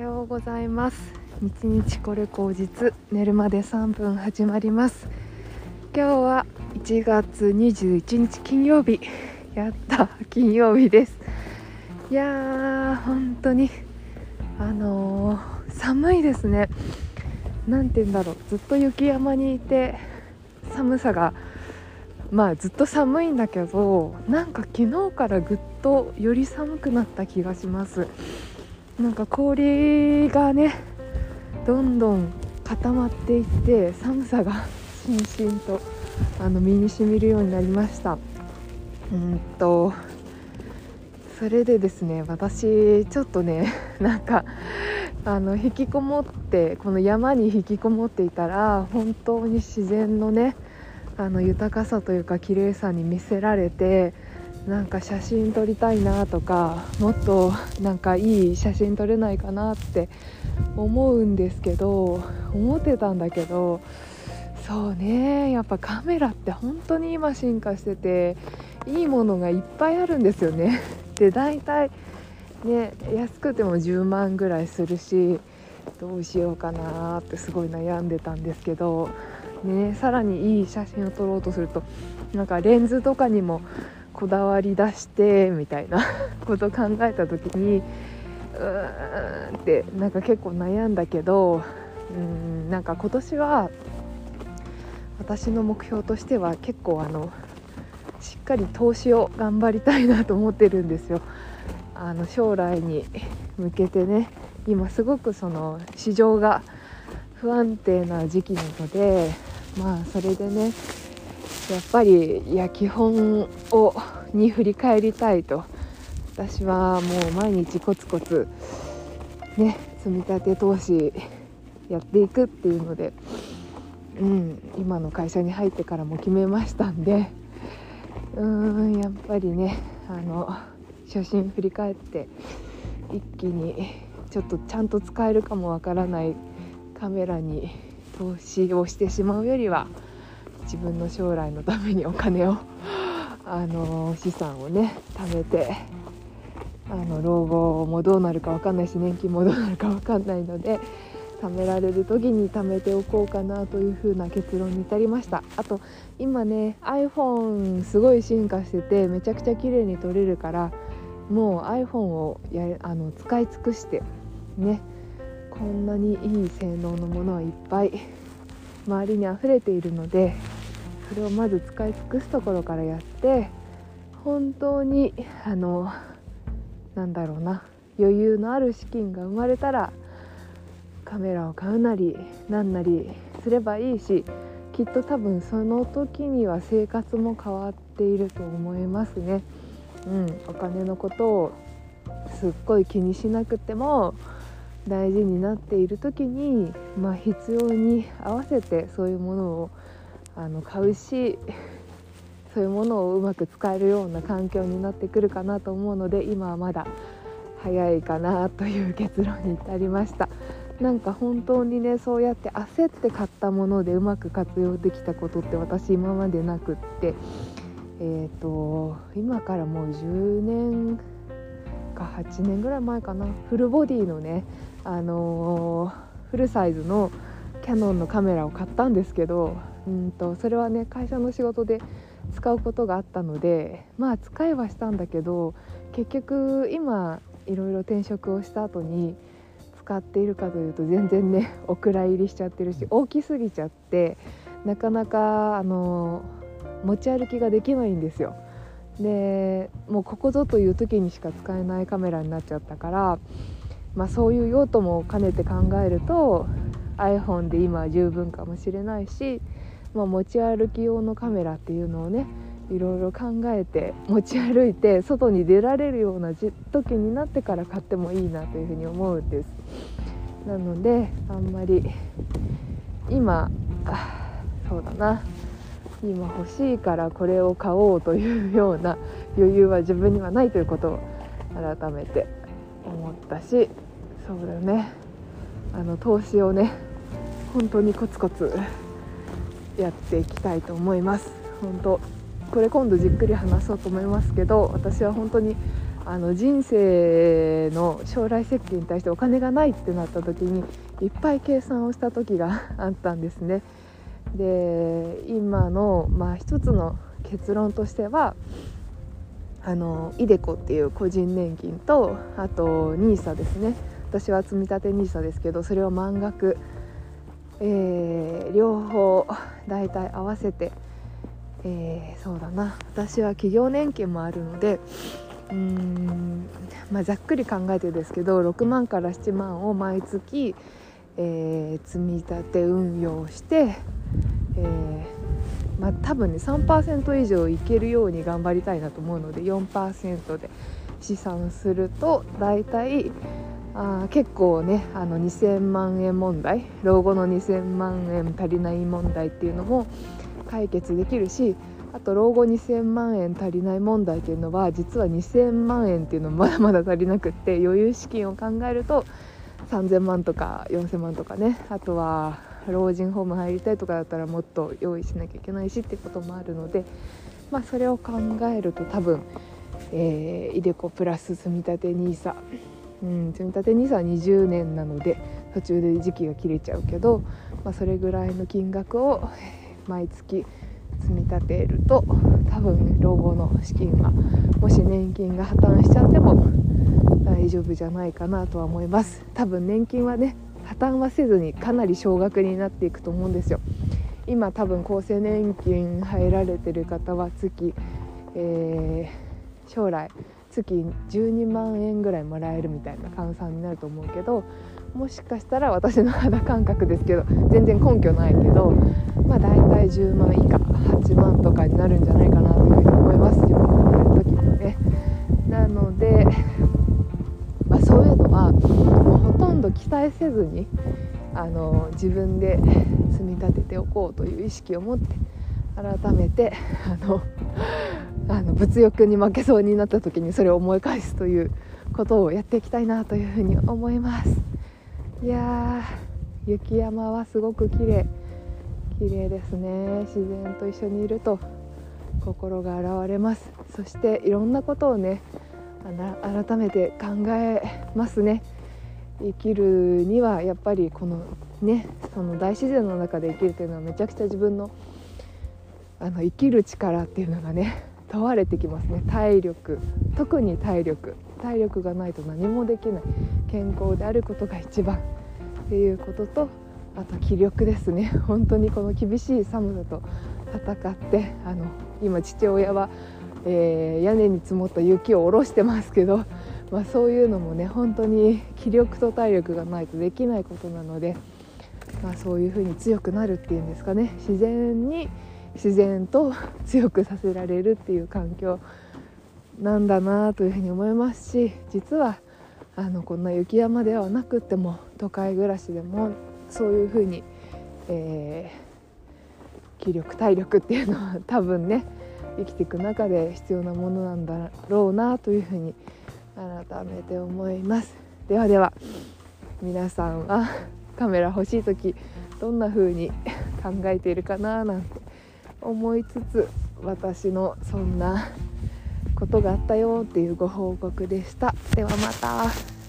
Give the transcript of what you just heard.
ようございます。日日これ口実寝るまで3分始まります。今日は1月21日金曜日。やった金曜日です。いやー本当にあのー、寒いですね。何て言うんだろう。ずっと雪山にいて寒さがまあずっと寒いんだけどなんか昨日からぐっとより寒くなった気がします。なんか氷がねどんどん固まっていって寒さが しんしんとあの身にしみるようになりました。うんとそれでですね私ちょっとね なんかあの引きこもってこの山に引きこもっていたら本当に自然のねあの豊かさというか綺麗さに見せられてなんか写真撮りたいなとかもっとなんかいい写真撮れないかなって思うんですけど思ってたんだけどそうねやっぱカメラって本当に今進化してていいものがいっぱいあるんですよね。で大体ね安くても10万ぐらいするしどうしようかなってすごい悩んでたんですけど、ね、さらにいい写真を撮ろうとするとなんかレンズとかにもこだわり出してみたいな こと考えた時にうーんってなんか結構悩んだけどうんなんか今年は私の目標としては結構あのしっかり投資を頑張りたいなと思ってるんですよ。あの将来に向けてね今すごくその市場が不安定な時期なのでまあそれでねやっぱりいや基本をに振り返りたいと。私はもう毎日コツコツね積み立て投資やっていくっていうので、うん、今の会社に入ってからも決めましたんでうーんやっぱりねあの初心振り返って一気にちょっとちゃんと使えるかもわからないカメラに投資をしてしまうよりは自分の将来のためにお金を あの資産をね貯めてあの老後もどうなるか分かんないし年金もどうなるか分かんないので貯められる時に貯めておこうかなというふうな結論に至りました。あと今ね iPhone すごい進化しててめちゃくちゃ綺麗に撮れるからもう iPhone をやあの使い尽くしてねこんなにいい性能のものはいっぱい周りに溢れているのでそれをまず使い尽くすところからやって本当にあのなんだろうな余裕のある資金が生まれたらカメラを買うなりなんなりすればいいしきっと多分その時には生活も変わっていると思いますね。うん、お金のことをすっごい気にしなくても大事になっている時に、まあ、必要に合わせてそういうものをあの買うし そういうものをうまく使えるような環境になってくるかなと思うので今はまだ早いかなという結論に至りました。なんか本当にねそうやって焦って買ったものでうまく活用できたことって私今までなくってえーと、今からもう10年か8年ぐらい前かな。フルボディのねあのー、フルサイズのキヤノンのカメラを買ったんですけどうんとそれはね会社の仕事で使うことがあったのでまあ使いはしたんだけど結局今いろいろ転職をした後に使っているかというと全然ね お蔵入りしちゃってるし大きすぎちゃってなかなかあの持ち歩きができないんですよ。でもうここぞという時にしか使えないカメラになっちゃったから、まあ、そういう用途も兼ねて考えると iPhone で今は十分かもしれないしまあ、持ち歩き用のカメラっていうのをねいろいろ考えて持ち歩いて外に出られるような時になってから買ってもいいなというふうに思うんです。なのであんまり今そうだな。今欲しいからこれを買おうというような余裕は自分にはないということを改めて思ったしそうだよね。あの投資をね本当にコツコツやっていきたいと思います本当これ今度じっくり話そうと思いますけど私は本当にあの人生の将来設計に対してお金がないってなった時にいっぱい計算をした時が あったんですね。で今の、まあ、一つの結論としてはあのイデコっていう個人年金とあと NISA ですね私は積立 NISA ですけどそれを満額、えー、両方大体合わせて、えー、そうだな。私は企業年金もあるのでうーん、まあ、ざっくり考えてですけど6万から7万を毎月、えー、積み立て運用して、えまあ、多分ね3%以上いけるように頑張りたいなと思うので4%で試算すると大体あ結構ねあの2000万円問題老後の2000万円足りない問題っていうのも解決できるしあと老後2000万円足りない問題っていうのは実は2000万円っていうのもまだまだ足りなくって余裕資金を考えると3000万とか4000万とかねあとは老人ホーム入りたいとかだったらもっと用意しなきゃいけないしってこともあるので、まあ、それを考えると多分、えー、イデコプラス積立 NISA うん、積立 NISA は20年なので途中で時期が切れちゃうけど、まあ、それぐらいの金額を 毎月積み立てると多分老後の資金がもし年金が破綻しちゃっても大丈夫じゃないかなとは思います。多分年金はね破綻はせずにかなり少額になっていくと思うんですよ。今多分厚生年金入られてる方は月、えー、将来月12万円ぐらいもらえるみたいな換算になると思うけどもしかしたら私の肌感覚ですけど全然根拠ないけどまあ大体10万以下8万とかになるんじゃないかなというふうに思います自分がやる時にね。なので、まあ、そういうのはもうほとんど期待せずにあの自分で積み立てておこうという意識を持って改めてあのあの物欲に負けそうになった時にそれを思い返すということをやっていきたいなというふうに思います。いやー雪山はすごく綺麗。綺麗ですね。自然と一緒にいると心が現れます。そしていろんなことをね改めて考えますね。生きるにはやっぱりこのねその大自然の中で生きるというのはめちゃくちゃ自分のあの生きる力っていうのがね問われてきますね。体力。特に体力。体力がないと何もできない健康であることが一番っていうこととあと気力ですね。本当にこの厳しい寒さと戦ってあの今父親は、えー、屋根に積もった雪を下ろしてますけど、まあ、そういうのもね本当に 気力と体力がないとできないことなので、まあ、そういうふうに強くなるっていうんですかね。自然に自然と強くさせられるっていう環境なんだなというふうに思いますし実はあのこんな雪山ではなくっても都会暮らしでもそういうふうに、えー、気力体力っていうのは多分ね生きていく中で必要なものなんだろうなというふうに改めて思います。ではでは皆さんはカメラ欲しい時どんな風に考えているかななんて思いつつ私のそんなことがあったよっていうご報告でしたではまた。